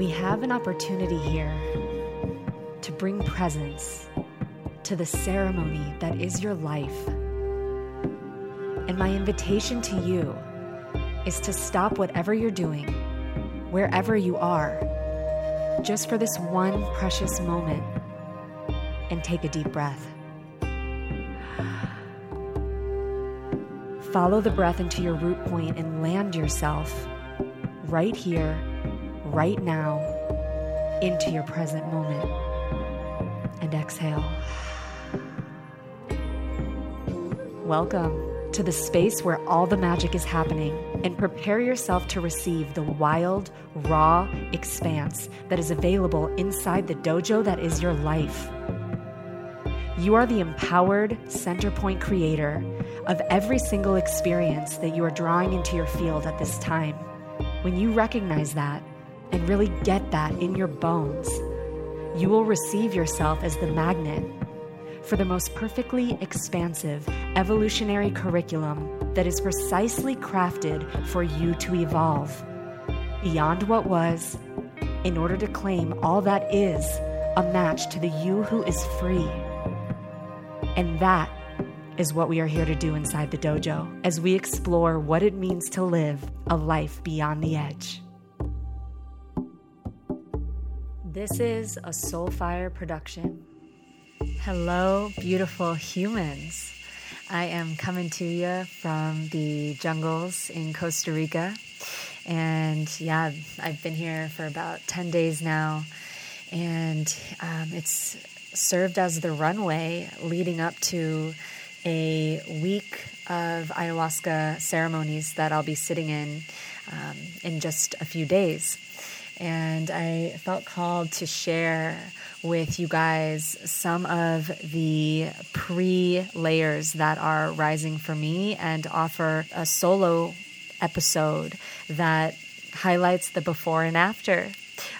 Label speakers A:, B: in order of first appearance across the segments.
A: We have an opportunity here to bring presence to the ceremony that is your life. And my invitation to you is to stop whatever you're doing, wherever you are, just for this one precious moment and take a deep breath. Follow the breath into your root point and land yourself right here, right now, into your present moment. And exhale. Welcome to the space where all the magic is happening and prepare yourself to receive the wild, raw expanse that is available inside the dojo that is your life. You are the empowered center point creator of every single experience that you are drawing into your field at this time. When you recognize that and really get that in your bones, you will receive yourself as the magnet for the most perfectly expansive evolutionary curriculum that is precisely crafted for you to evolve beyond what was in order to claim all that is a match to the you who is free. And that is what we are here to do inside the dojo as we explore what it means to live a life beyond the edge. This is a Soulfire production. Hello, beautiful humans. I am coming to you from the jungles in Costa Rica. And yeah, I've been here for about 10 days now. And um, it's served as the runway leading up to a week of ayahuasca ceremonies that I'll be sitting in um, in just a few days. And I felt called to share with you guys some of the pre layers that are rising for me and offer a solo episode that highlights the before and after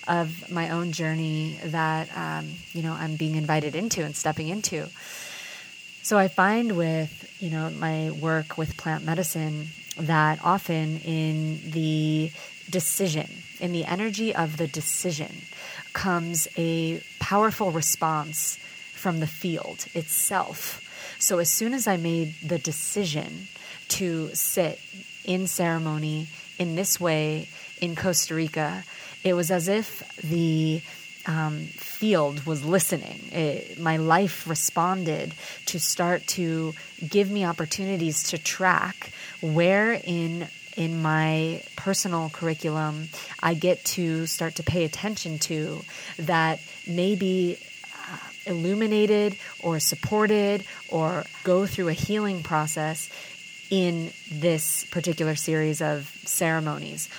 A: of my own journey that um, you know I'm being invited into and stepping into. So I find with you know my work with plant medicine that often in the decision, in the energy of the decision, comes a powerful response from the field itself. So as soon as I made the decision to sit in ceremony in this way in Costa Rica, it was as if the um, field was listening. It, my life responded to start to give me opportunities to track where in in my personal curriculum I get to start to pay attention to that maybe uh, illuminated or supported or go through a healing process in this particular series of ceremonies.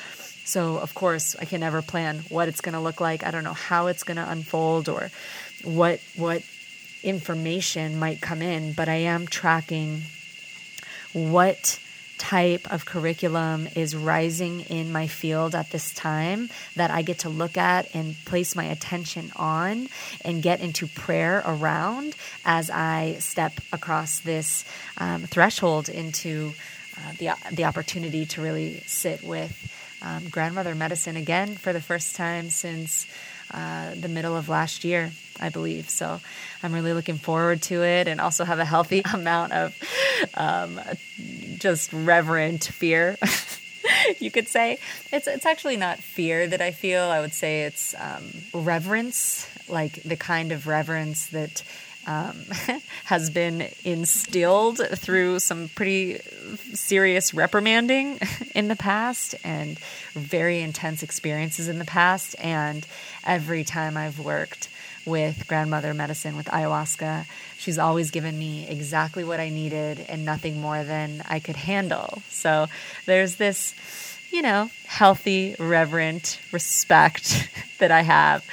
A: So, of course, I can never plan what it's going to look like. I don't know how it's going to unfold or what what information might come in, but I am tracking what type of curriculum is rising in my field at this time that I get to look at and place my attention on and get into prayer around as I step across this um, threshold into uh, the, the opportunity to really sit with um, grandmother medicine again for the first time since uh, the middle of last year, I believe. So I'm really looking forward to it and also have a healthy amount of um, just reverent fear. you could say it's it's actually not fear that I feel. I would say it's um, reverence, like the kind of reverence that um, has been instilled through some pretty serious reprimanding in the past and very intense experiences in the past. And every time I've worked with grandmother medicine, with ayahuasca, she's always given me exactly what I needed and nothing more than I could handle. So there's this you know, healthy, reverent respect that I have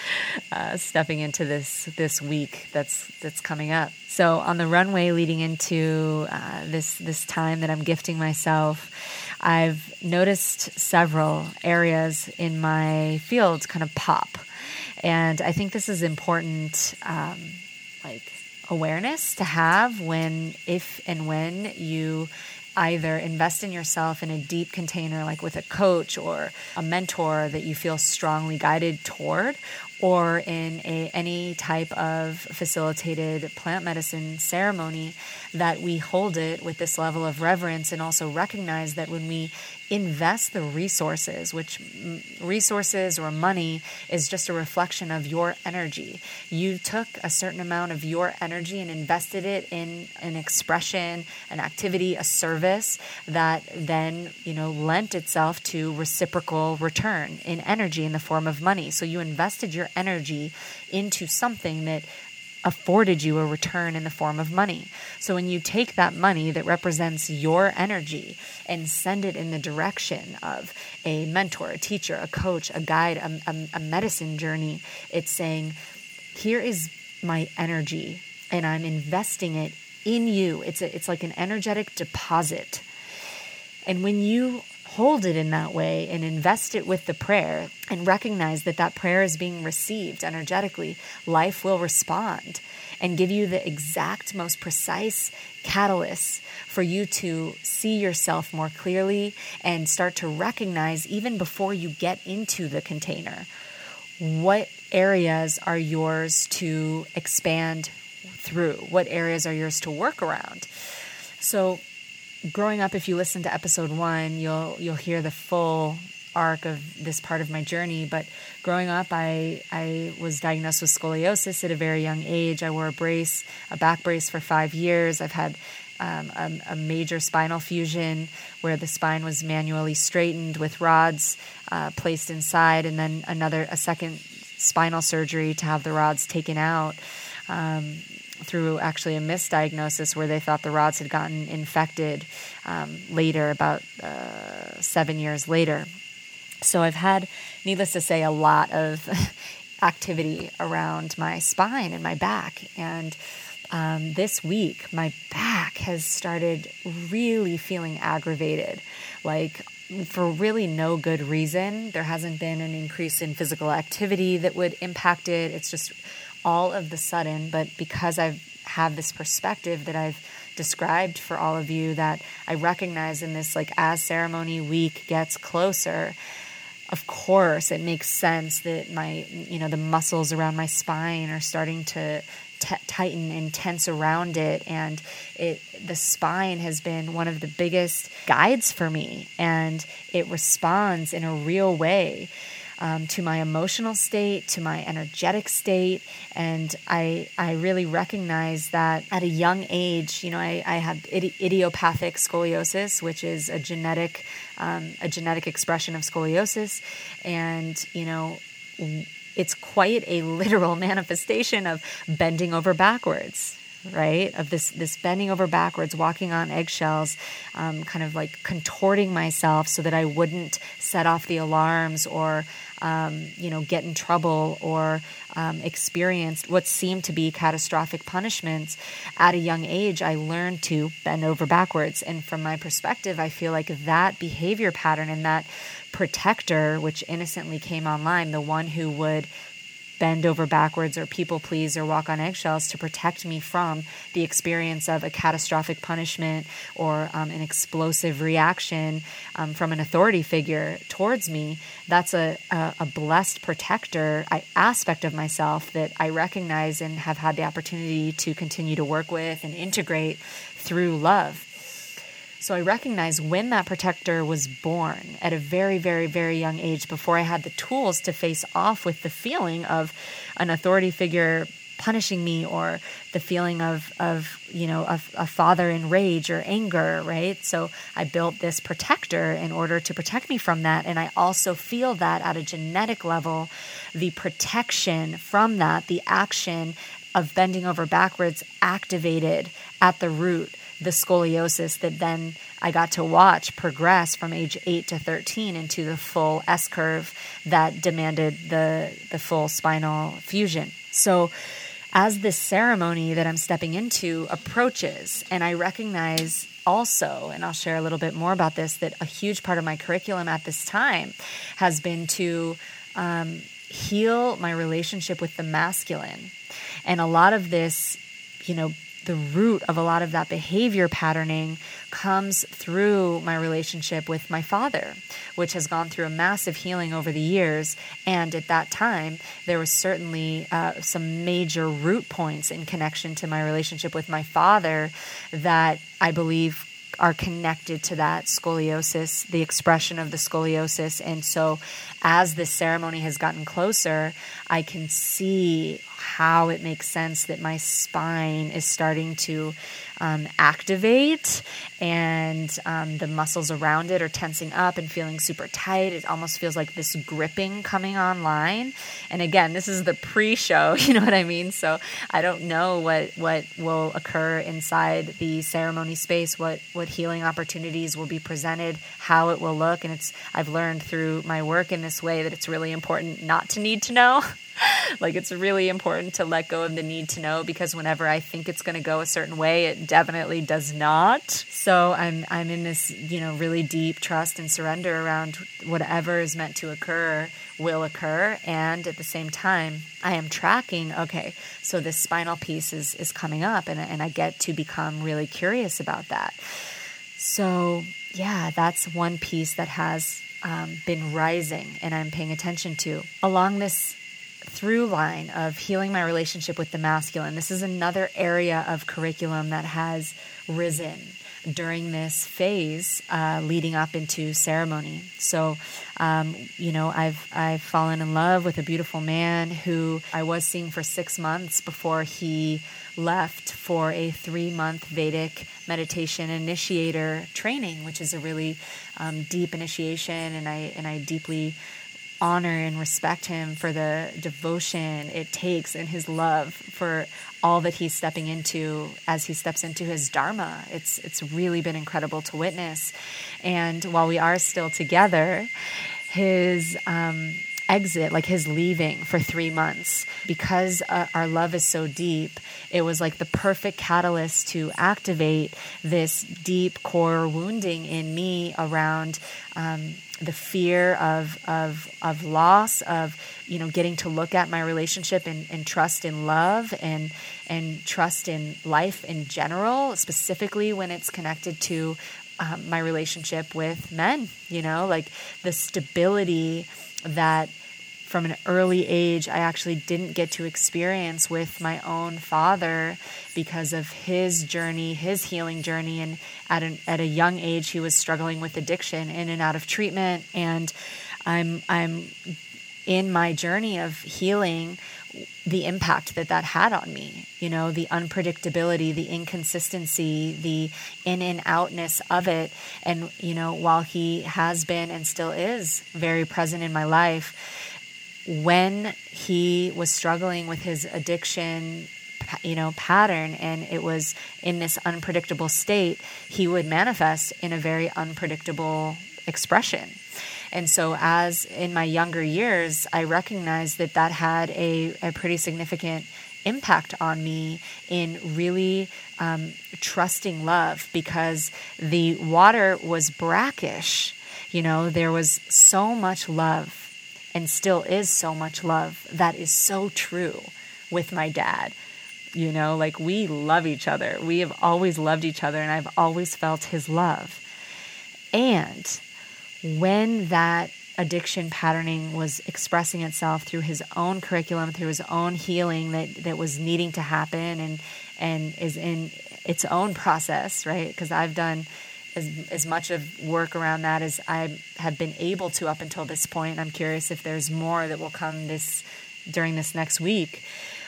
A: uh, stepping into this this week that's that's coming up. So on the runway leading into uh, this this time that I'm gifting myself, I've noticed several areas in my field kind of pop, and I think this is important, um, like awareness to have when, if and when you either invest in yourself in a deep container, like with a coach or a mentor that you feel strongly guided toward, or in a, any type of facilitated plant medicine ceremony, that we hold it with this level of reverence and also recognize that when we invest the resources, which resources or money is just a reflection of your energy. You took a certain amount of your energy and invested it in an expression, an activity, a service that then, you know, lent itself to reciprocal return in energy in the form of money. So you invested your energy into something that afforded you a return in the form of money. So when you take that money that represents your energy and send it in the direction of a mentor, a teacher, a coach, a guide, a, a, a medicine journey, it's saying, here is my energy and I'm investing it in you. It's a, it's like an energetic deposit. And when you hold it in that way and invest it with the prayer and recognize that that prayer is being received energetically, life will respond and give you the exact, most precise catalyst for you to see yourself more clearly and start to recognize, even before you get into the container, what areas are yours to expand through, what areas are yours to work around. So, growing up, if you listen to episode one, you'll you'll hear the full arc of this part of my journey. But growing up, I I was diagnosed with scoliosis at a very young age. I wore a brace, a back brace, for five years. I've had um, a, a, major spinal fusion where the spine was manually straightened with rods uh, placed inside, and then another a second spinal surgery to have the rods taken out. Um, through actually a misdiagnosis where they thought the rods had gotten infected um, later, about uh, seven years later. So I've had, needless to say, a lot of activity around my spine and my back. And um, this week, my back has started really feeling aggravated. Like, for really no good reason. There hasn't been an increase in physical activity that would impact it. It's just all of the sudden, but because I have this perspective that I've described for all of you that I recognize in this, like as ceremony week gets closer, of course it makes sense that my, you know, the muscles around my spine are starting to t- tighten and tense around it. And it the spine has been one of the biggest guides for me. And it responds in a real way um, to my emotional state, to my energetic state. And I, I really recognize that at a young age, you know, I, I had idiopathic scoliosis, which is a genetic, um, a genetic expression of scoliosis. And, you know, it's quite a literal manifestation of bending over backwards right of this this bending over backwards walking on eggshells um, kind of like contorting myself so that i wouldn't set off the alarms or um, you know, get in trouble or um, experienced what seemed to be catastrophic punishments at a young age, I learned to bend over backwards. And from my perspective, I feel like that behavior pattern and that protector, which innocently came online, the one who would bend over backwards or people please or walk on eggshells to protect me from the experience of a catastrophic punishment or um, an explosive reaction um, from an authority figure towards me. That's a, a, a blessed protector I, aspect of myself that I recognize and have had the opportunity to continue to work with and integrate through love. So I recognize when that protector was born at a very, very, very young age before I had the tools to face off with the feeling of an authority figure punishing me or the feeling of, of you know, a, a father in rage or anger, right? So I built this protector in order to protect me from that. And I also feel that at a genetic level, the protection from that, the action of bending over backwards activated at the root the scoliosis that then I got to watch progress from age 8 to 13 into the full S curve that demanded the the full spinal fusion. So as this ceremony that I'm stepping into approaches and I recognize also and I'll share a little bit more about this that a huge part of my curriculum at this time has been to um, heal my relationship with the masculine and a lot of this you know the root of a lot of that behavior patterning comes through my relationship with my father, which has gone through a massive healing over the years. And at that time, there was certainly uh, some major root points in connection to my relationship with my father that I believe are connected to that scoliosis, the expression of the scoliosis. And so, as this ceremony has gotten closer, I can see how it makes sense that my spine is starting to um, activate and um, the muscles around it are tensing up and feeling super tight. It almost feels like this gripping coming online. And again, this is the pre-show, you know what I mean? So I don't know what what will occur inside the ceremony space, what what healing opportunities will be presented, how it will look. And it's I've learned through my work in this way that it's really important not to need to know. like it's really important to let go of the need to know because whenever I think it's going to go a certain way, it definitely does not. So I'm I'm in this, you know, really deep trust and surrender around whatever is meant to occur will occur and at the same time I am tracking, okay, so this spinal piece is is coming up and and I get to become really curious about that. So, yeah, that's one piece that has um, been rising and I'm paying attention to. Along this through line of healing my relationship with the masculine. This is another area of curriculum that has risen during this phase uh, leading up into ceremony. So, um, you know, I've I've fallen in love with a beautiful man who I was seeing for six months before he left for a three month Vedic meditation initiator training, which is a really um, deep initiation, and I and I deeply honor and respect him for the devotion it takes and his love for all that he's stepping into as he steps into his dharma. It's it's really been incredible to witness. And while we are still together, his um, exit, like his leaving for three months, because uh, our love is so deep, it was like the perfect catalyst to activate this deep core wounding in me around. Um, the fear of of of loss of you know getting to look at my relationship and, and trust in love and and trust in life in general specifically when it's connected to um, my relationship with men you know like the stability that from an early age I actually didn't get to experience with my own father because of his journey, his healing journey. And at, an, at a young age, he was struggling with addiction in and out of treatment. And I'm, I'm in my journey of healing the impact that that had on me you know the unpredictability the inconsistency the in and outness of it. And you know while he has been and still is very present in my life when he was struggling with his addiction you know pattern and it was in this unpredictable state he would manifest in a very unpredictable expression and so as in my younger years i recognized that that had a, a pretty significant impact on me in really um, trusting love because the water was brackish you know there was so much love and still is so much love that is so true with my dad. You know, like we love each other. We have always loved each other, and I've always felt his love. And when that addiction patterning was expressing itself through his own curriculum, through his own healing that, that was needing to happen and and is in its own process, right? Because I've done as, as much of work around that as I have been able to up until this point. I'm curious if there's more that will come this during this next week.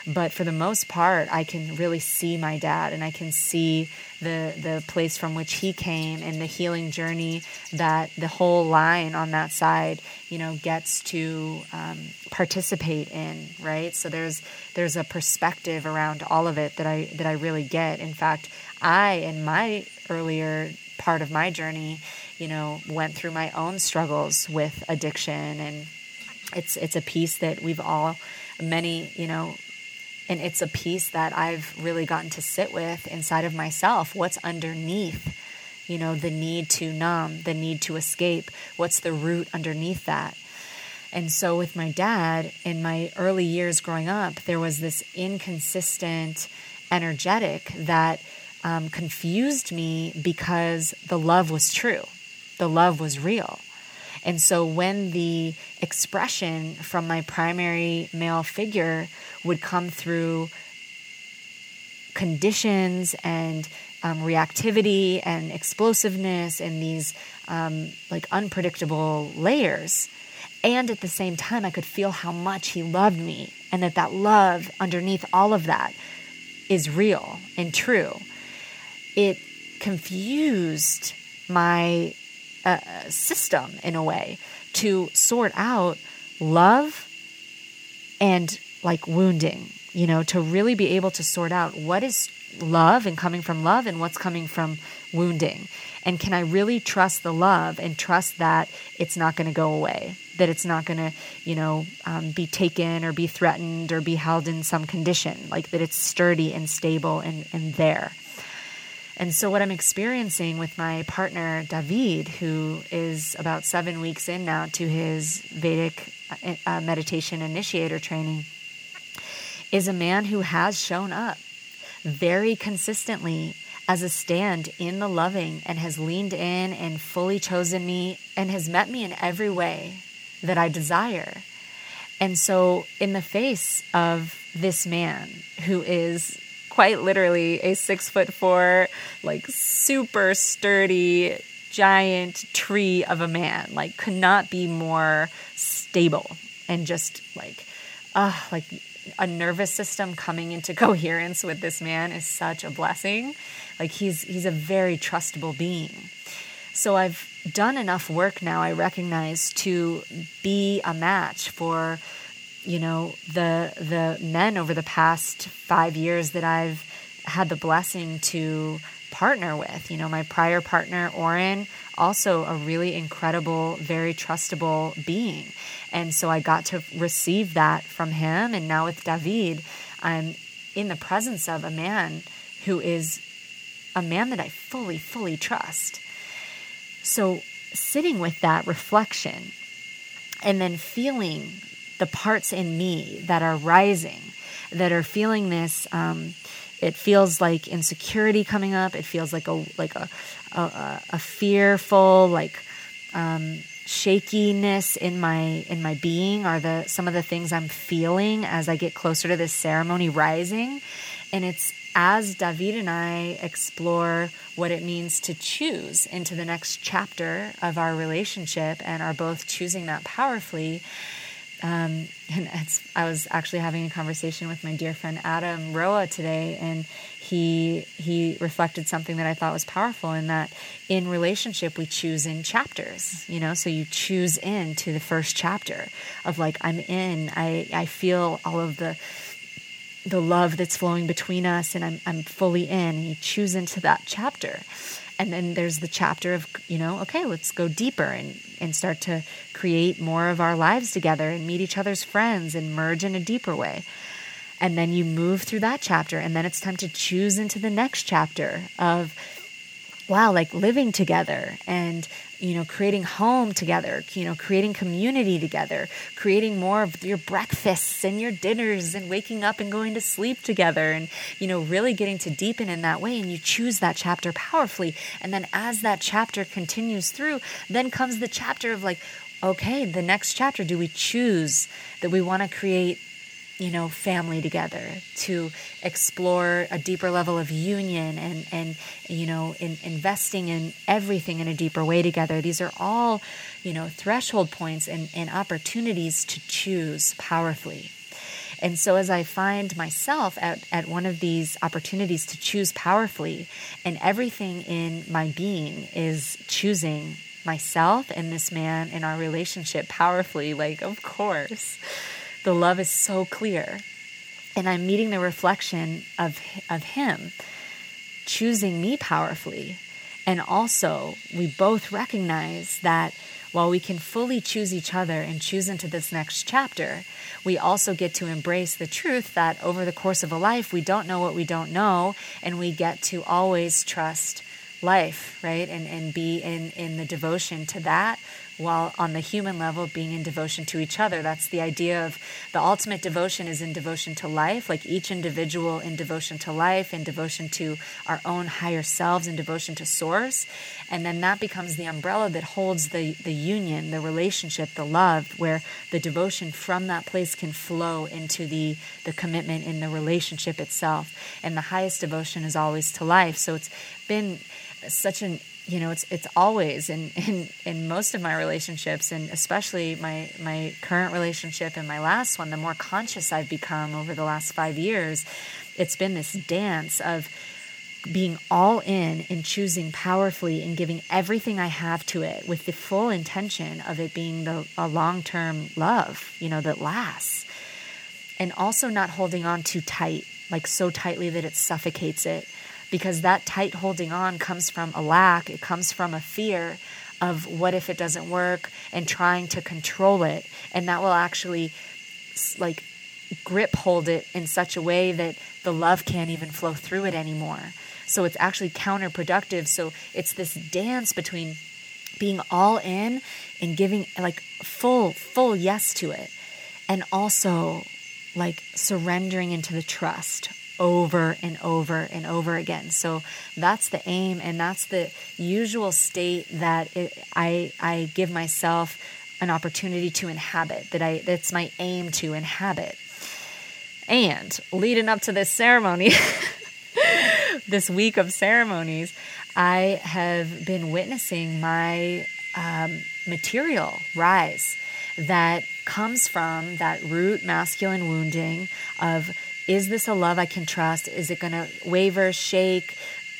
A: But for the most part, I can really see my dad and I can see the the place from which he came and the healing journey that the whole line on that side, you know, gets to um, participate in, right? So there's there's a perspective around all of it that I that I really get. In fact, I in my earlier part of my journey, you know, went through my own struggles with addiction and it's it's a piece that we've all many, you know, and it's a piece that I've really gotten to sit with inside of myself. What's underneath, you know, the need to numb, the need to escape? What's the root underneath that? And so, with my dad, in my early years growing up, there was this inconsistent energetic that um, confused me because the love was true, the love was real. And so when the expression from my primary male figure would come through conditions and um, reactivity and explosiveness and these um, like unpredictable layers. And at the same time, I could feel how much he loved me and that that love underneath all of that is real and true. It confused my uh, system in a way to sort out love and like wounding, you know, to really be able to sort out what is love and coming from love and what's coming from wounding. And can I really trust the love and trust that it's not going to go away, that it's not going to, you know, um, be taken or be threatened or be held in some condition, like that it's sturdy and stable and, and there. And so, what I'm experiencing with my partner, David, who is about seven weeks in now to his Vedic uh, meditation initiator training, is a man who has shown up very consistently as a stand in the loving and has leaned in and fully chosen me and has met me in every way that I desire. And so, in the face of this man who is quite literally a six foot four, like super sturdy, giant tree of a man. Like, could not be more stable and just like, uh, like a nervous system coming into coherence with this man is such a blessing. Like he's he's a very trustable being. So I've done enough work now I recognize to be a match for you know the the men over the past 5 years that I've had the blessing to partner with. You know, my prior partner Oren also a really incredible, very trustable being. And so I got to receive that from him and now with David, I'm in the presence of a man who is a man that I fully fully trust. So sitting with that reflection and then feeling the parts in me that are rising, that are feeling this. Um, it feels like insecurity coming up. It feels like a like a a, a fearful like um, shakiness in my in my being are the some of the things I'm feeling as I get closer to this ceremony rising, and it's as David and I explore what it means to choose into the next chapter of our relationship and are both choosing that powerfully um, and I was actually having a conversation with my dear friend Adam Roa today, and he he reflected something that I thought was powerful in that in relationship we choose in chapters, you know. So you choose into the first chapter of like I'm in. I I feel all of the the love that's flowing between us, and I'm I'm fully in. And you choose into that chapter, and then there's the chapter of you know okay let's go deeper and and start to create more of our lives together and meet each other's friends and merge in a deeper way. And then you move through that chapter and then it's time to choose into the next chapter of wow like living together and you know, creating home together, you know, creating community together, creating more of your breakfasts and your dinners and waking up and going to sleep together and, you know, really getting to deepen in that way. And you choose that chapter powerfully. And then as that chapter continues through, then comes the chapter of like, okay, the next chapter, do we choose that we want to create you know, family together, to explore a deeper level of union and, and you know, in, investing in everything in a deeper way together. These are all, you know, threshold points and, and opportunities to choose powerfully. And so, as I find myself at, at one of these opportunities to choose powerfully, and everything in my being is choosing myself and this man in our relationship powerfully, like, of course the love is so clear. And I'm meeting the reflection of, of Him choosing me powerfully. And also, we both recognize that while we can fully choose each other and choose into this next chapter, we also get to embrace the truth that over the course of a life, we don't know what we don't know, and we get to always trust life, right? And, and be in, in the devotion to that while on the human level being in devotion to each other. That's the idea of the ultimate devotion is in devotion to life, like each individual in devotion to life, in devotion to our own higher selves, in devotion to source. And then that becomes the umbrella that holds the, the union, the relationship, the love, where the devotion from that place can flow into the, the commitment in the relationship itself. And the highest devotion is always to life. So it's been such an you know it's it's always in in in most of my relationships and especially my my current relationship and my last one the more conscious I've become over the last 5 years it's been this dance of being all in and choosing powerfully and giving everything I have to it with the full intention of it being the a long-term love you know that lasts. And also not holding on too tight like so tightly that it suffocates it because that tight holding on comes from a lack, it comes from a fear of what if it doesn't work and trying to control it. And that will actually like grip hold it in such a way that the love can't even flow through it anymore. So it's actually counterproductive. So it's this dance between being all in and giving like full, full yes to it. And also like surrendering into the trust over and over and over again. So that's the aim, and that's the usual state that it, I I give myself an opportunity to inhabit. That I that's my aim to inhabit. And leading up to this ceremony, this week of ceremonies, I have been witnessing my um, material rise that comes from that root masculine wounding of is this a love I can trust? Is it going to waver, shake,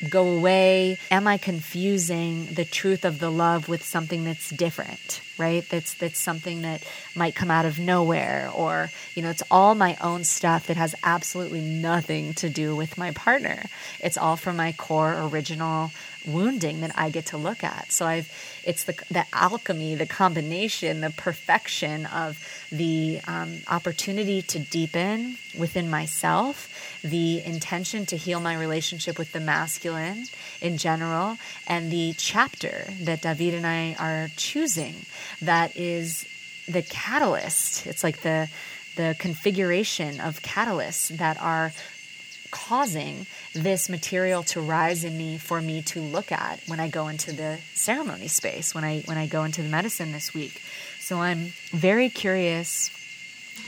A: go away? Am I confusing the truth of the love with something that's different, right? That's that's something that might come out of nowhere or, you know, it's all my own stuff that has absolutely nothing to do with my partner. It's all from my core original wounding that I get to look at. So I've it's the the alchemy, the combination, the perfection of the um, opportunity to deepen within myself, the intention to heal my relationship with the masculine in general, and the chapter that David and I are choosing that is the catalyst. It's like the the configuration of catalysts that are causing this material to rise in me for me to look at when I go into the ceremony space, when I when I go into the medicine this week. So I'm very curious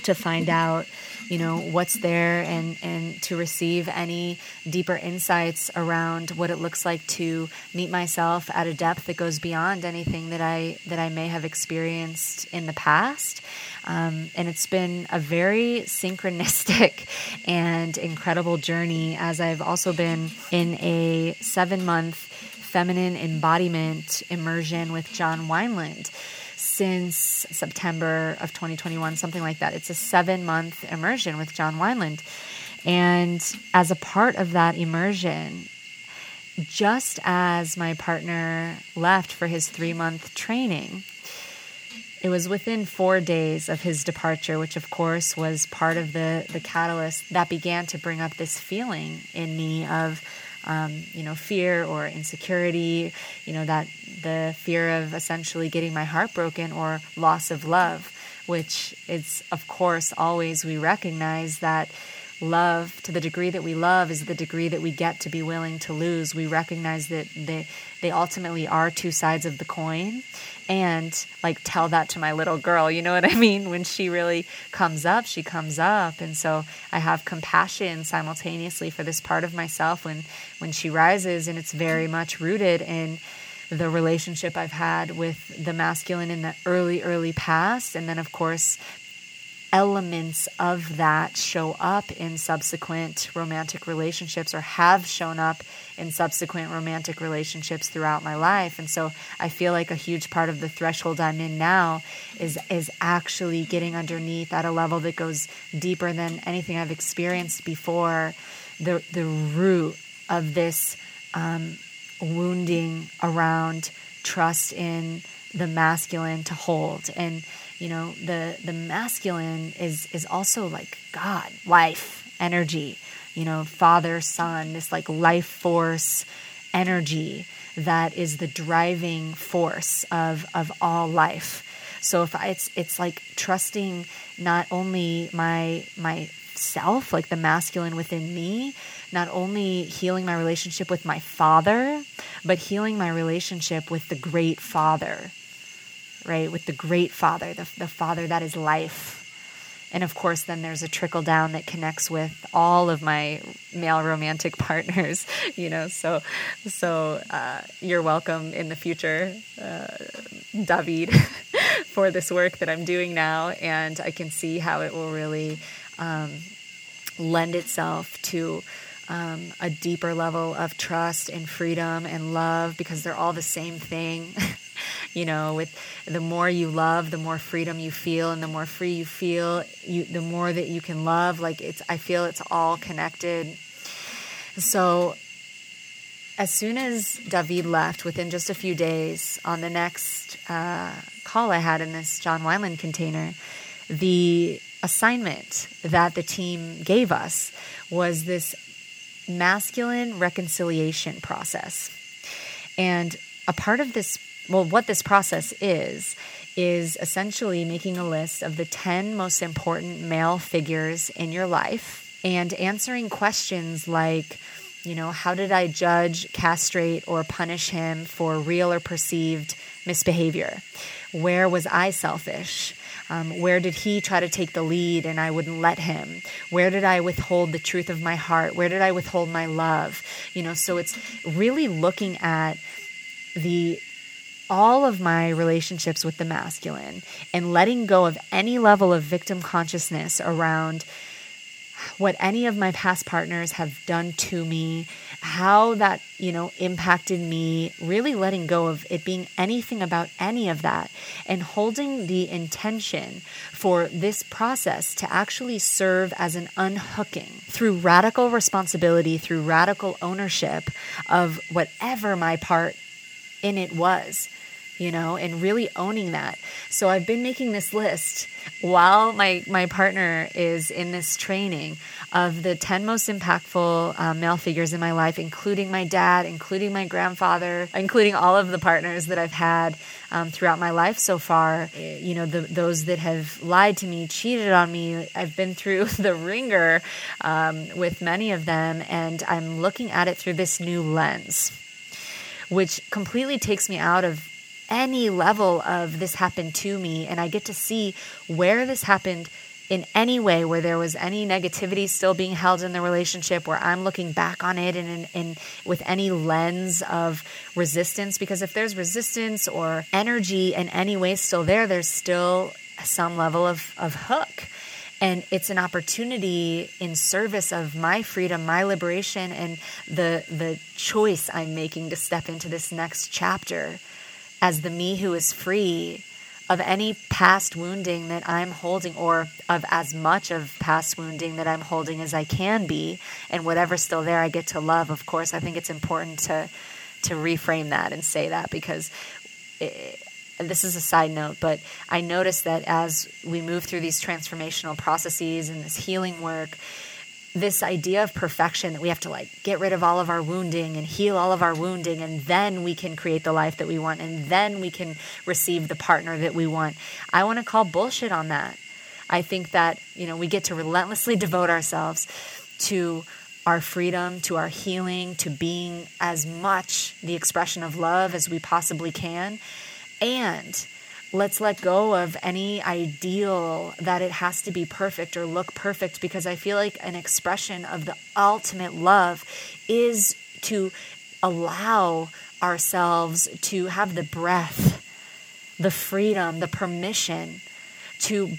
A: to find out you know what's there and and to receive any deeper insights around what it looks like to meet myself at a depth that goes beyond anything that I that I may have experienced in the past. Um, and it's been a very synchronistic and incredible journey as I've also been in a seven month feminine embodiment immersion with John Wineland since September of 2021, something like that. It's a seven month immersion with John Wineland. And as a part of that immersion, just as my partner left for his three month training, it was within four days of his departure, which of course was part of the, the catalyst that began to bring up this feeling in me of, um, you know, fear or insecurity, you know, that the fear of essentially getting my heart broken or loss of love, which is, of course, always we recognize that love to the degree that we love is the degree that we get to be willing to lose. We recognize that they they ultimately are two sides of the coin. And like tell that to my little girl you know what i mean? When she really comes up she comes up. And so i have compassion simultaneously for this part of myself when when she rises and it's very much rooted in the relationship I've had with the masculine in the early, early past. And then, of course, elements of that show up in subsequent romantic relationships or have shown up in subsequent romantic relationships throughout my life and so i feel like a huge part of the threshold i'm in now is is actually getting underneath at a level that goes deeper than anything i've experienced before the the root of this um, wounding around trust in the masculine to hold and you know the the masculine is is also like god life energy you know father son this like life force energy that is the driving force of, of all life. So if I, it's it's like trusting not only my myself, like the masculine within me, not only healing my relationship with my father, but healing my relationship with the great father, right? With the great father, the, the father that is life. And of course, then there's a trickle down that connects with all of my male romantic partners, you know. So, so uh, you're welcome in the future, uh, David, for this work that I'm doing now, and I can see how it will really um, lend itself to um, a deeper level of trust and freedom and love because they're all the same thing. you know, with the more you love, the more freedom you feel, and the more free you feel, you the more that you can love. Like it's, I feel it's all connected. So, as soon as David left, within just a few days, on the next uh, call I had in this John Wineland container, the assignment that the team gave us was this masculine reconciliation process. And a part of this, well, what this process is, is essentially making a list of the 10 most important male figures in your life and answering questions like, you know, how did I judge, castrate, or punish him for real or perceived misbehavior? Where was I selfish? Um, where did he try to take the lead and I wouldn't let him? Where did I withhold the truth of my heart? Where did I withhold my love? You know, so it's really looking at the all of my relationships with the masculine and letting go of any level of victim consciousness around what any of my past partners have done to me, how that, you know, impacted me, really letting go of it being anything about any of that and holding the intention for this process to actually serve as an unhooking through radical responsibility, through radical ownership of whatever my part in it was you know, and really owning that. So I've been making this list while my my partner is in this training of the 10 most impactful um, male figures in my life, including my dad, including my grandfather, including all of the partners that I've had um, throughout my life so far. Eh, you know, the, those that have lied to me, cheated on me. I've been through the ringer um, with many of them, and I'm looking at it through this new lens, which completely takes me out of any level of this happened to me and I get to see where this happened in any way where there was any negativity still being held in the relationship where I'm looking back on it and in, with any lens of resistance because if there's resistance or energy in any way still there there's still some level of, of hook. And it's an opportunity in service of my freedom my liberation and the the choice i'm making to step into this next chapter as the me who is free of any past wounding that I'm holding, or of as much of past wounding that I'm holding as I can be, and whatever's still there, I get to love. Of course, I think it's important to to reframe that and say that because. It, this is a side note, but I noticed that as we move through these transformational processes and this healing work, this idea of perfection that we have to like get rid of all of our wounding and heal all of our wounding and then we can create the life that we want and then we can receive the partner that we want. I want to call bullshit on that. I think that, you know, we get to relentlessly devote ourselves to our freedom, to our healing, to being as much the expression of love as we possibly can. And let's let go of any ideal that it has to be perfect or look perfect because I feel like an expression of the ultimate love is to allow ourselves to have the breath, the freedom, the permission to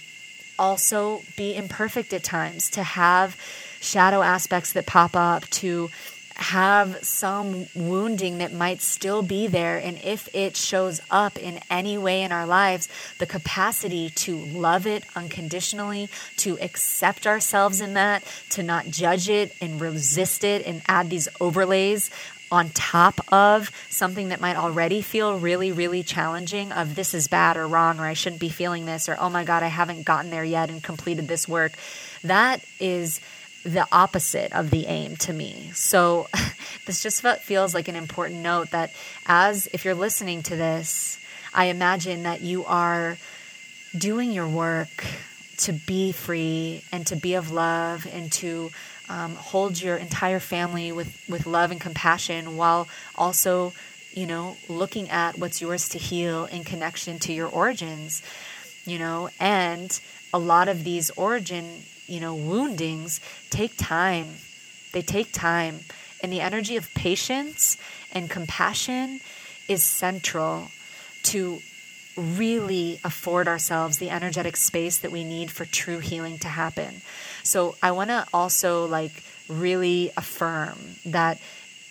A: also be imperfect at times, to have shadow aspects that pop up, to have some wounding that might still be there. And if it shows up in any way in our lives, the capacity to love it unconditionally, to accept ourselves in that, to not judge it and resist it and add these overlays on top of something that might already feel really, really challenging of this is bad or wrong, or I shouldn't be feeling this, or oh my God, I haven't gotten there yet and completed this work. That is the opposite of the aim to me. So this just feels like an important note that as if you're listening to this, I imagine that you are doing your work to be free and to be of love and to um, hold your entire family with, with love and compassion while also, you know, looking at what's yours to heal in connection to your origins, you know, and a lot of these origin, you know, woundings take time. They take time. And the energy of patience and compassion is central to really afford ourselves the energetic space that we need for true healing to happen. So I want to also like really affirm that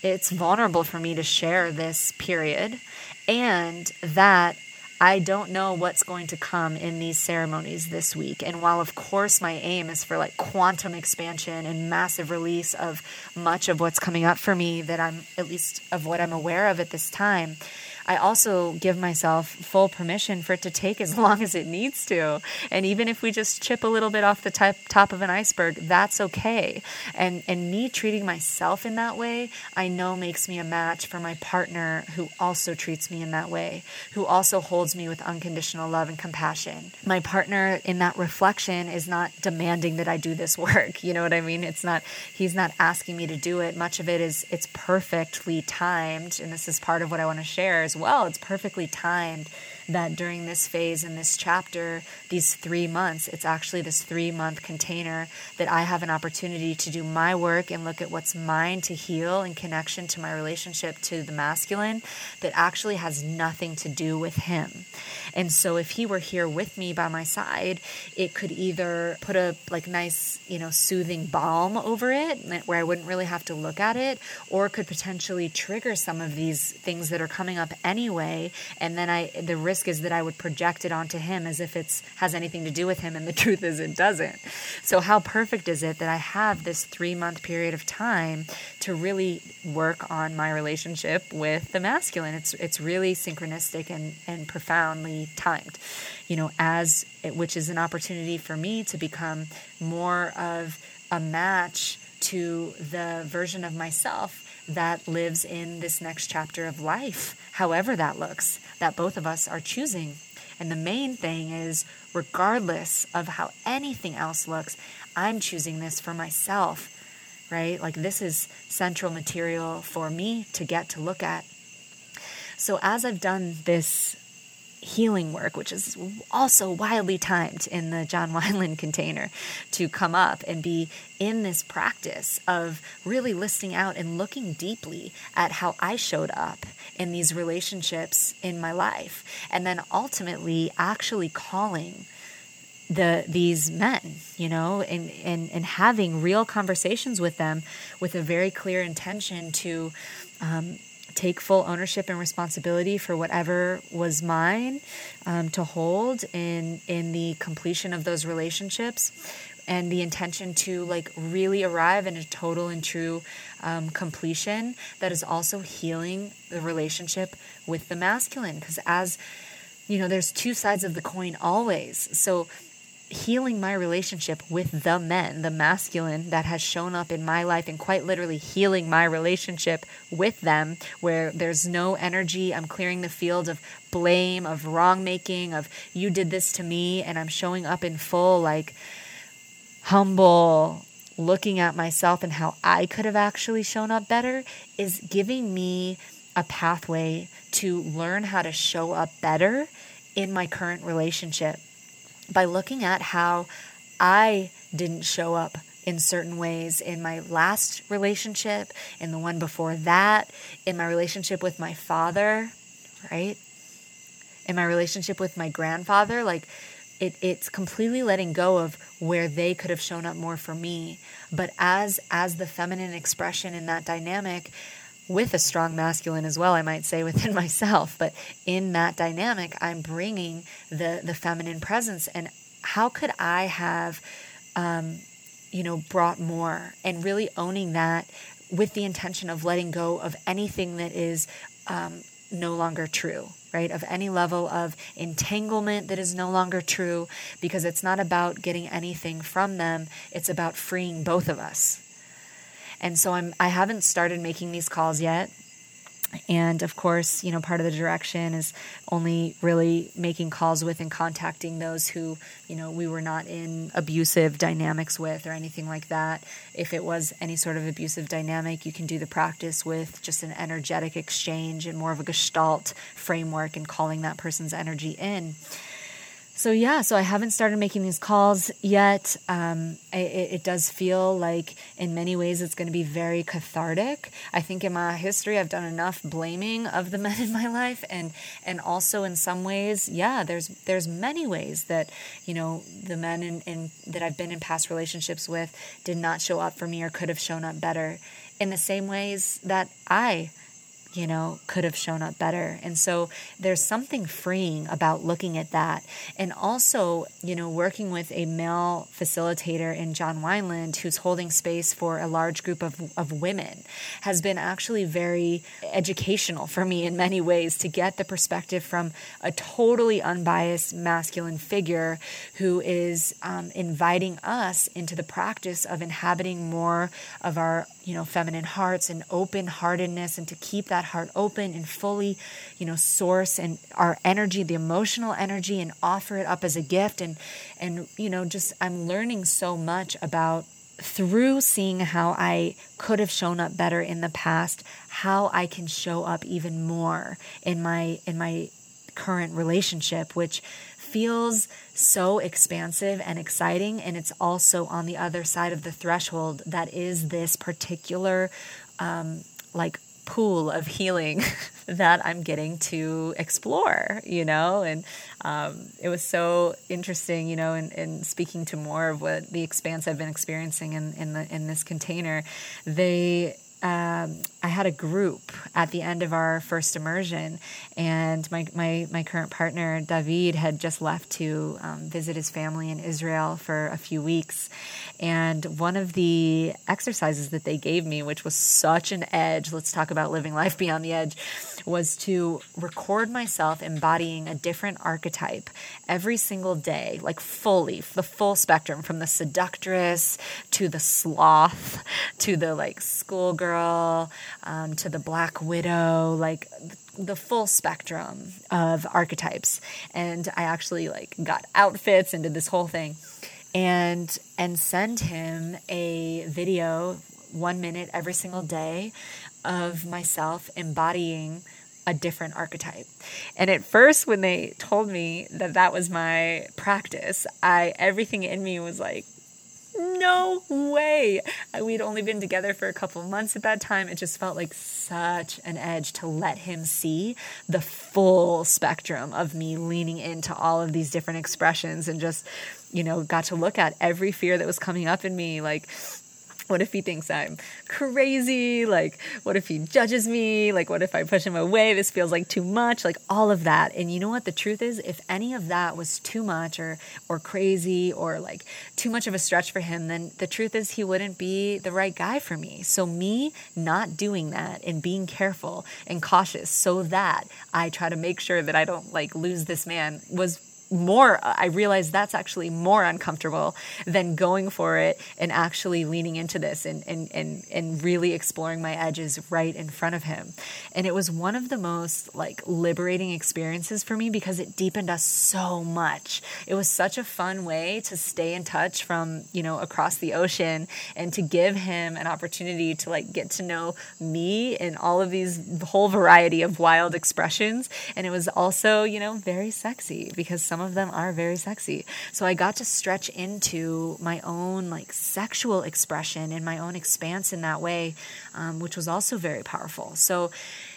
A: it's vulnerable for me to share this period and that I don't know what's going to come in these ceremonies this week. And while, of course, my aim is for like quantum expansion and massive release of much of what's coming up for me that I'm, at least of what I'm aware of at this time, I also give myself full permission for it to take as long as it needs to. And even if we just chip a little bit off the top, top of an iceberg, that's okay. And and me treating myself in that way, I know makes me a match for my partner who also treats me in that way, who also holds me with unconditional love and compassion. My partner in that reflection is not demanding that I do this work. You know what I mean? It's not he's not asking me to do it. Much of it is it's perfectly timed and this is part of what I want to share well. It's perfectly timed that during this phase in this chapter, these three months, it's actually this three month container that I have an opportunity to do my work and look at what's mine to heal in connection to my relationship to the masculine that actually has nothing to do with him. And so if he were here with me by my side, it could either put a like nice, you know, soothing balm over it where I wouldn't really have to look at it, or could potentially trigger some of these things that are coming up anyway. And then I the risk risk is that I would project it onto him as if it has anything to do with him, and the truth is it doesn't. So, how perfect is it that I have this three month period of time to really work on my relationship with the masculine? It's it's really synchronistic and and profoundly timed, you know, as which is an opportunity for me to become more of a match to the version of myself that lives in this next chapter of life, however that looks, that both of us are choosing. And the main thing is, regardless of how anything else looks, I'm choosing this for myself, right? Like, this is central material for me to get to look at. So, as I've done this healing work, which is also wildly timed in the John Wineland container to come up and be in this practice of really listening out and looking deeply at how I showed up in these relationships in my life. And then ultimately actually calling the these men you know and, and and having real conversations with them with a very clear intention to um, take full ownership and responsibility for whatever was mine um, to hold in in the completion of those relationships and the intention to like really arrive in a total and true um, completion that is also healing the relationship with the masculine. Because as you know there's two sides of the coin always. So healing my relationship with the men, the masculine that has shown up in my life, and quite literally healing my relationship with them, where there's no energy. I'm clearing the field of blame, of wrong making, of you did this to me, and I'm showing up in full, like humble, looking at myself and how I could have actually shown up better, is giving me a pathway to learn how to show up better in my current relationship by looking at how I didn't show up in certain ways in my last relationship, in the one before that, in my relationship with my father, right? In my relationship with my grandfather, like it, it's completely letting go of where they could have shown up more for me. But as as the feminine expression in that dynamic, with a strong masculine as well, I might say within myself. But in that dynamic, I'm bringing the the feminine presence. And how could I have, um, you know, brought more and really owning that with the intention of letting go of anything that is um, no longer true right? Of any level of entanglement that is no longer true, because it's not about getting anything from them, it's about freeing both of us. And so I'm I haven't started making these calls yet. And of course, you know, part of the direction is only really making calls with and contacting those who, you know, we were not in abusive dynamics with or anything like that. If it was any sort of abusive dynamic, you can do the practice with just an energetic exchange and more of a gestalt framework and calling that person's energy in so yeah, so I haven't started making these calls yet. Um, it, it, does feel like, in many ways, it's going to be very cathartic. I think in my history, I've done enough blaming of the men in my life, and and also in some ways, yeah, there's there's many ways that you know the men in, in that I've been in past relationships with did not show up for me or could have shown up better. In the same ways that I you know, could have shown up better. And so there's something freeing about looking at that. And also, you know, working with a male facilitator in John Wineland who's holding space for a large group of, of women has been actually very educational for me in many ways to get the perspective from a totally unbiased masculine figure who is um, inviting us into the practice of inhabiting more of our, you know, feminine hearts and open heartedness and to keep that heart open and fully, you know, source and our energy, the emotional energy, and offer it up as a gift. And and you know, just I'm learning so much about through seeing how I could have shown up better in the past, how I can show up even more in my in my current relationship, which feels so expansive and exciting. And it's also on the other side of the threshold that is this particular, um, like, pool of healing that I'm getting to explore, you know, and um, it was so interesting, you know, in, in speaking to more of what the expanse I've been experiencing in, in the in this container, they um, I had a group at the end of our first immersion, and my, my, my current partner, David, had just left to um, visit his family in Israel for a few weeks. And one of the exercises that they gave me, which was such an edge, let's talk about living life beyond the edge, was to record myself embodying a different archetype every single day, like fully, the full spectrum from the seductress to the sloth to the like schoolgirl um, to the black widow, like the full spectrum of archetypes. And I actually like got outfits and did this whole thing and and send him a video one minute every single day of myself embodying a different archetype. And at first when they told me that that was my practice, I everything in me was like no way. We'd only been together for a couple months at that time. It just felt like such an edge to let him see the full spectrum of me leaning into all of these different expressions and just, you know, got to look at every fear that was coming up in me. Like, what if he thinks I'm crazy? Like, what if he judges me? Like, what if I push him away? This feels like too much. Like all of that. And you know what the truth is? If any of that was too much or or crazy or like too much of a stretch for him, then the truth is he wouldn't be the right guy for me. So me not doing that and being careful and cautious so that I try to make sure that I don't like lose this man was more i realized that's actually more uncomfortable than going for it and actually leaning into this and, and, and, and really exploring my edges right in front of him. And it was one of the most like liberating experiences for me because it deepened us so much. It was such a fun way to stay in touch from you know across the ocean and to give him an opportunity to like get to know me and all of these whole variety of wild expressions. And it was also you know very sexy because some of them are very sexy. So I got to stretch into my own like sexual expression and my own expanse in that way, um, which was also very powerful. So,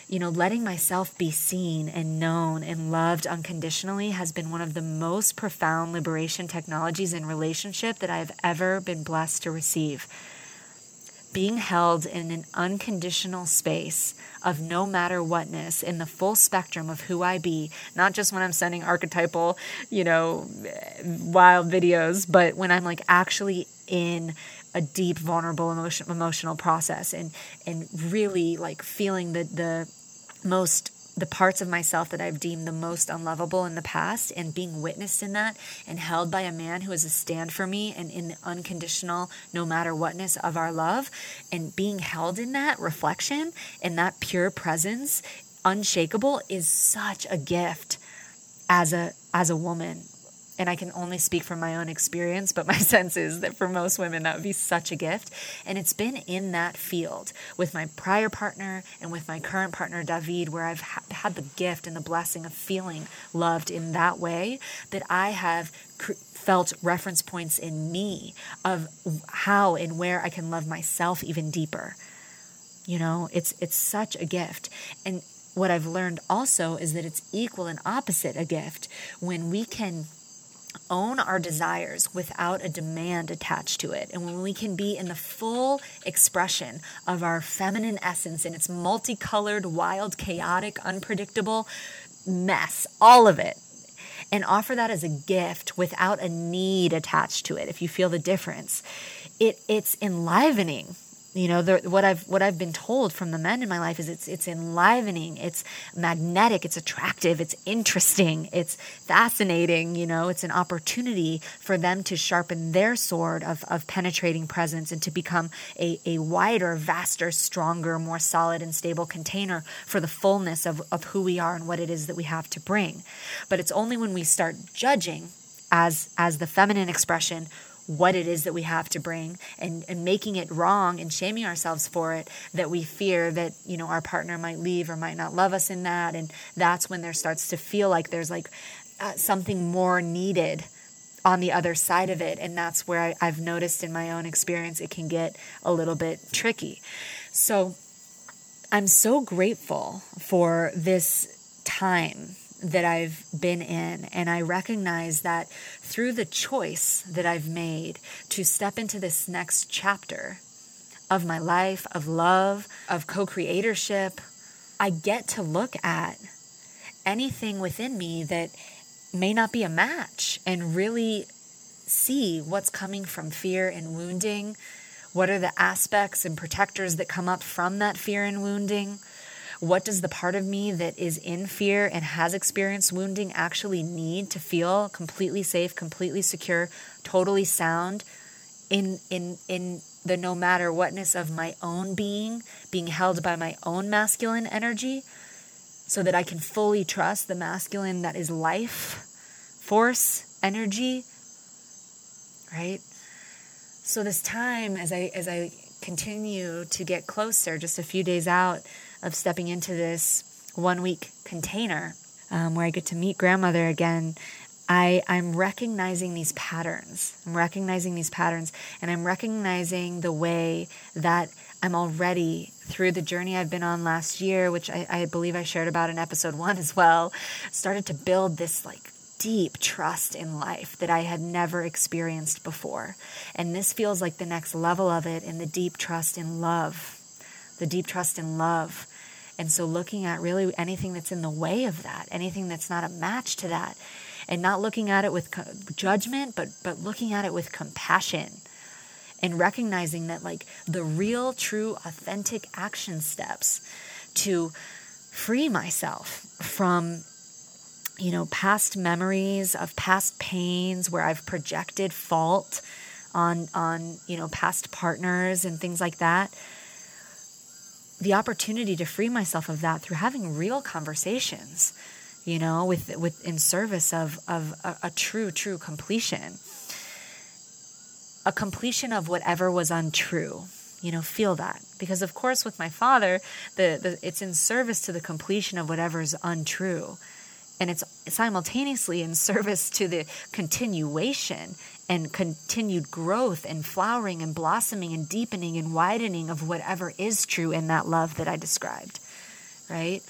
A: you know, letting myself be seen and known and loved unconditionally has been one of the most profound liberation technologies in relationship that I have ever been blessed to receive being held in an unconditional space of no matter whatness in the full spectrum of who I be, not just when I'm sending archetypal, you know, wild videos, but when I'm like actually in a deep, vulnerable emotion, emotional process and and really like feeling the the most the parts of myself that I've deemed the most unlovable in the past and being witnessed in that and held by a man who is a stand for me and in the unconditional, no matter whatness of our love and being held in that reflection and that pure presence, unshakable, is such a gift as a as a woman and I can only speak from my own experience, but my sense is that for most women, that would be such a gift. And it's been in that field with my prior partner and with my current partner, David, where I've ha- had the gift and the blessing of feeling loved in that way that I have cr- felt reference points in me of how and where I can love myself even deeper. You know, it's it's such a gift. And what I've learned also is that it's equal and opposite a gift when we can own our mm-hmm. desires without a demand attached to it. And when we can be in the full expression of our feminine essence in its multicolored, wild, chaotic, unpredictable mess, all of it, and offer that as a gift without a need attached to it, if you feel the difference, it, it's enlivening you know the, what i've what i've been told from the men in my life is it's it's enlivening it's magnetic it's attractive it's interesting it's fascinating you know it's an opportunity for them to sharpen their sword of, of penetrating presence and to become a, a wider vaster stronger more solid and stable container for the fullness of, of who we are and what it is that we have to bring. But it's only when we start judging as as the feminine expression what it is that we have to bring and, and making it wrong and shaming ourselves for it that we fear that you know our partner might leave or might not love us in that. And that's when there starts to feel like there's like uh, something more needed on the other side of it. And that's where I, i've noticed in my own experience it can get a little bit tricky. So i'm so grateful for this time that I've been in. And I recognize that through the choice that I've made to step into this next chapter of my life, of love, of co creatorship, I get to look at anything within me that may not be a match and really see what's coming from fear and wounding. What are the aspects and protectors that come up from that fear and wounding? What does the part of me that is in fear and has experienced wounding actually need to feel completely safe, completely secure, totally sound in in in the no matter whatness of my own being, being held by my own masculine energy, so that I can fully trust the masculine that is life, force, energy, right? So this time as I as I continue to get closer, just a few days out of stepping into this one week container um, where I get to meet grandmother again, I, I'm recognizing these patterns. I'm recognizing these patterns, and I'm recognizing the way that I'm already through the journey I've been on last year, which I, I believe I shared about in episode one as well, started to build this like deep trust in life that I had never experienced before. And this feels like the next level of it in the deep trust in love the deep trust in love. And so looking at really anything that's in the way of that, anything that's not a match to that, and not looking at it with judgment, but but looking at it with compassion and recognizing that like the real true authentic action steps to free myself from you know past memories of past pains where I've projected fault on on you know past partners and things like that the opportunity to free myself of that through having real conversations you know with with in service of of a, a, true true completion. A completion of whatever was untrue you know feel that. Because of course with my father the, the it's in service to the completion of whatever is untrue. And it's simultaneously in service to the continuation and continued growth and flowering and blossoming and deepening and widening of whatever is true in that love that I described, right?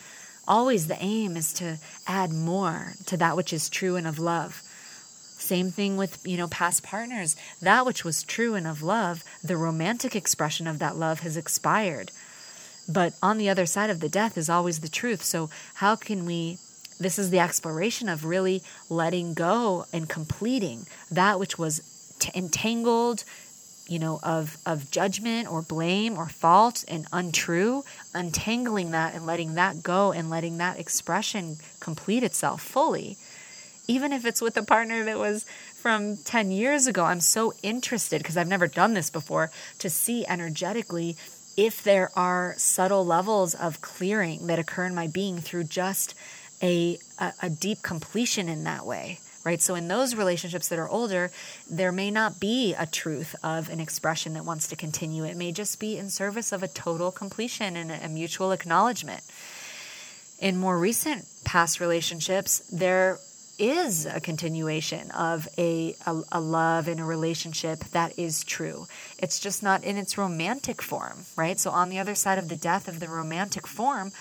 A: Always the aim is to add more to that which is true and of love. Same thing with, you know, past partners. That which was true and of love, the romantic expression of that love has expired. But on the other side of the death is always the truth. So, how can we this is the exploration of really letting go and completing that which was t- entangled, you know, of, of judgment or blame or fault and untrue, untangling that and letting that go and letting that expression complete itself fully. Even if it's with a partner that was from 10 years ago, I'm so interested because I've never done this before to see energetically if there are subtle levels of clearing that occur in my being through just a, a, a deep completion in that way right? So in those relationships that are older, there may not be a truth of an expression that wants to continue. It may just be in service of a total completion and a mutual acknowledgement. In more recent past relationships, there is a continuation of a, a, a, love in a relationship that is true. It's just not in its romantic form, right? So, on the other side of the death of the romantic form,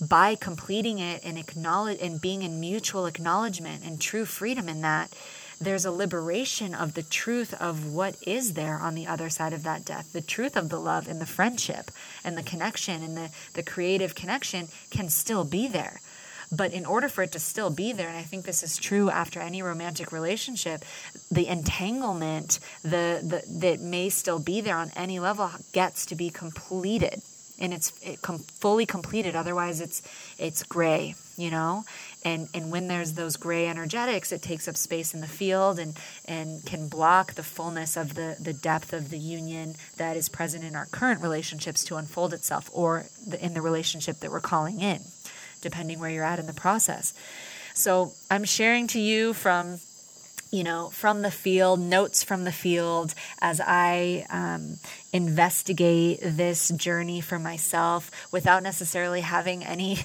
A: by completing it and acknowledge and being in mutual acknowledgement and true freedom in that there's a liberation of the truth of what is there on the other side of that death. The truth of the love and the friendship and the connection and the, the creative connection can still be there. But in order for it to still be there and i think this is true after any romantic relationship the entanglement the, the that may still be there on any level gets to be completed and it's it com- fully completed. Otherwise it's it's gray you know? And and when there's those gray energetics it takes up space in the field and and can block the fullness of the the depth of the union that is present in our current relationships to unfold itself or the, in the relationship that we're calling in depending where you're at in the process. So i'm sharing to you from you know, from the field, notes from the field as I um, investigate this journey for myself without necessarily having any,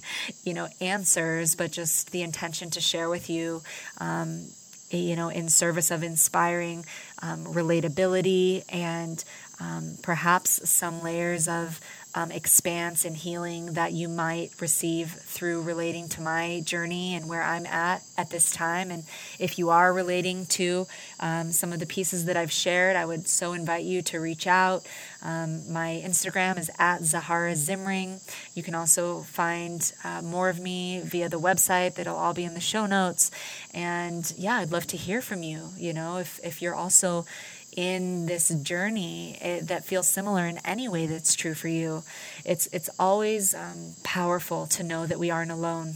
A: you know, answers, but just the intention to share with you, um, you know, in service of inspiring um, relatability and um, perhaps some layers of um, expanse and healing that you might receive through relating to my journey and where I'm at at this time. And if you are relating to um, some of the pieces that I've shared, I would so invite you to reach out. Um, my Instagram is at Zahara Zimring. You can also find uh, more of me via the website that'll all be in the show notes. And yeah, I'd love to hear from you. You know, if, if you're also in this journey that feels similar in any way that's true for you. It's it's always um, powerful to know that we aren't alone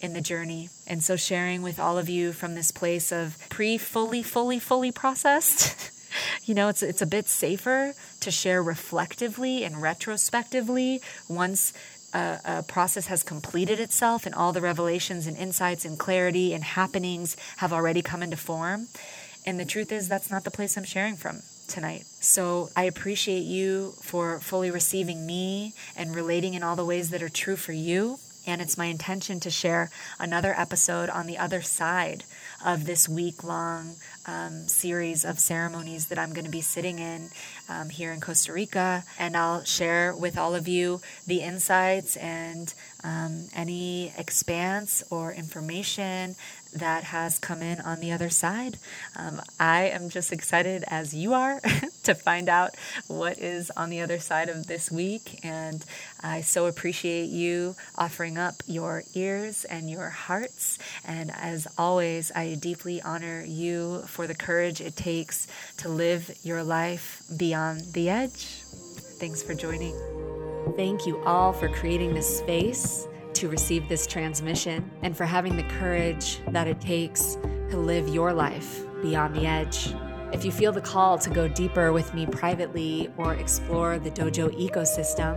A: in the journey. And so sharing with all of you from this place of pre fully fully fully processed you know it's it's a bit safer to share reflectively and retrospectively once a, a, process has completed itself and all the revelations and insights and clarity and happenings have already come into form and the truth is, that's not the place I'm sharing from tonight. So I appreciate you for fully receiving me and relating in all the ways that are true for you. And it's my intention to share another episode on the other side of this week long um, series of ceremonies that I'm going to be sitting in um, here in Costa Rica. And I'll share with all of you the insights and um, any expanse or information that has come in on the other side. Um, I am just excited as you are to find out what is on the other side of this week. And I so appreciate you offering up your ears and your hearts. And as always, I deeply honor you for the courage it takes to live your life beyond the edge. Thanks for joining. Thank you all for creating this space to receive this transmission and for having the courage that it takes to live your life beyond the edge. If you feel the call to go deeper with me privately or explore the dojo ecosystem,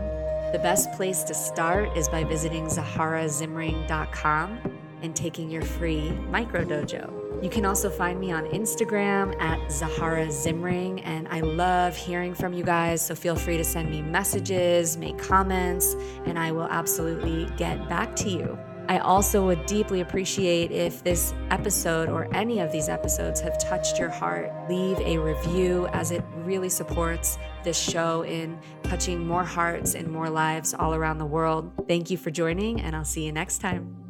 A: the best place to start is by visiting zaharazimring.com and taking your free micro dojo. You can also find me on Instagram at Zahara Zimring, and I love hearing from you guys. So feel free to send me messages, make comments, and I will absolutely get back to you. I also would deeply appreciate if this episode or any of these episodes have touched your heart. Leave a review as it really supports this show in touching more hearts and more lives all around the world. Thank you for joining, and I'll see you next time.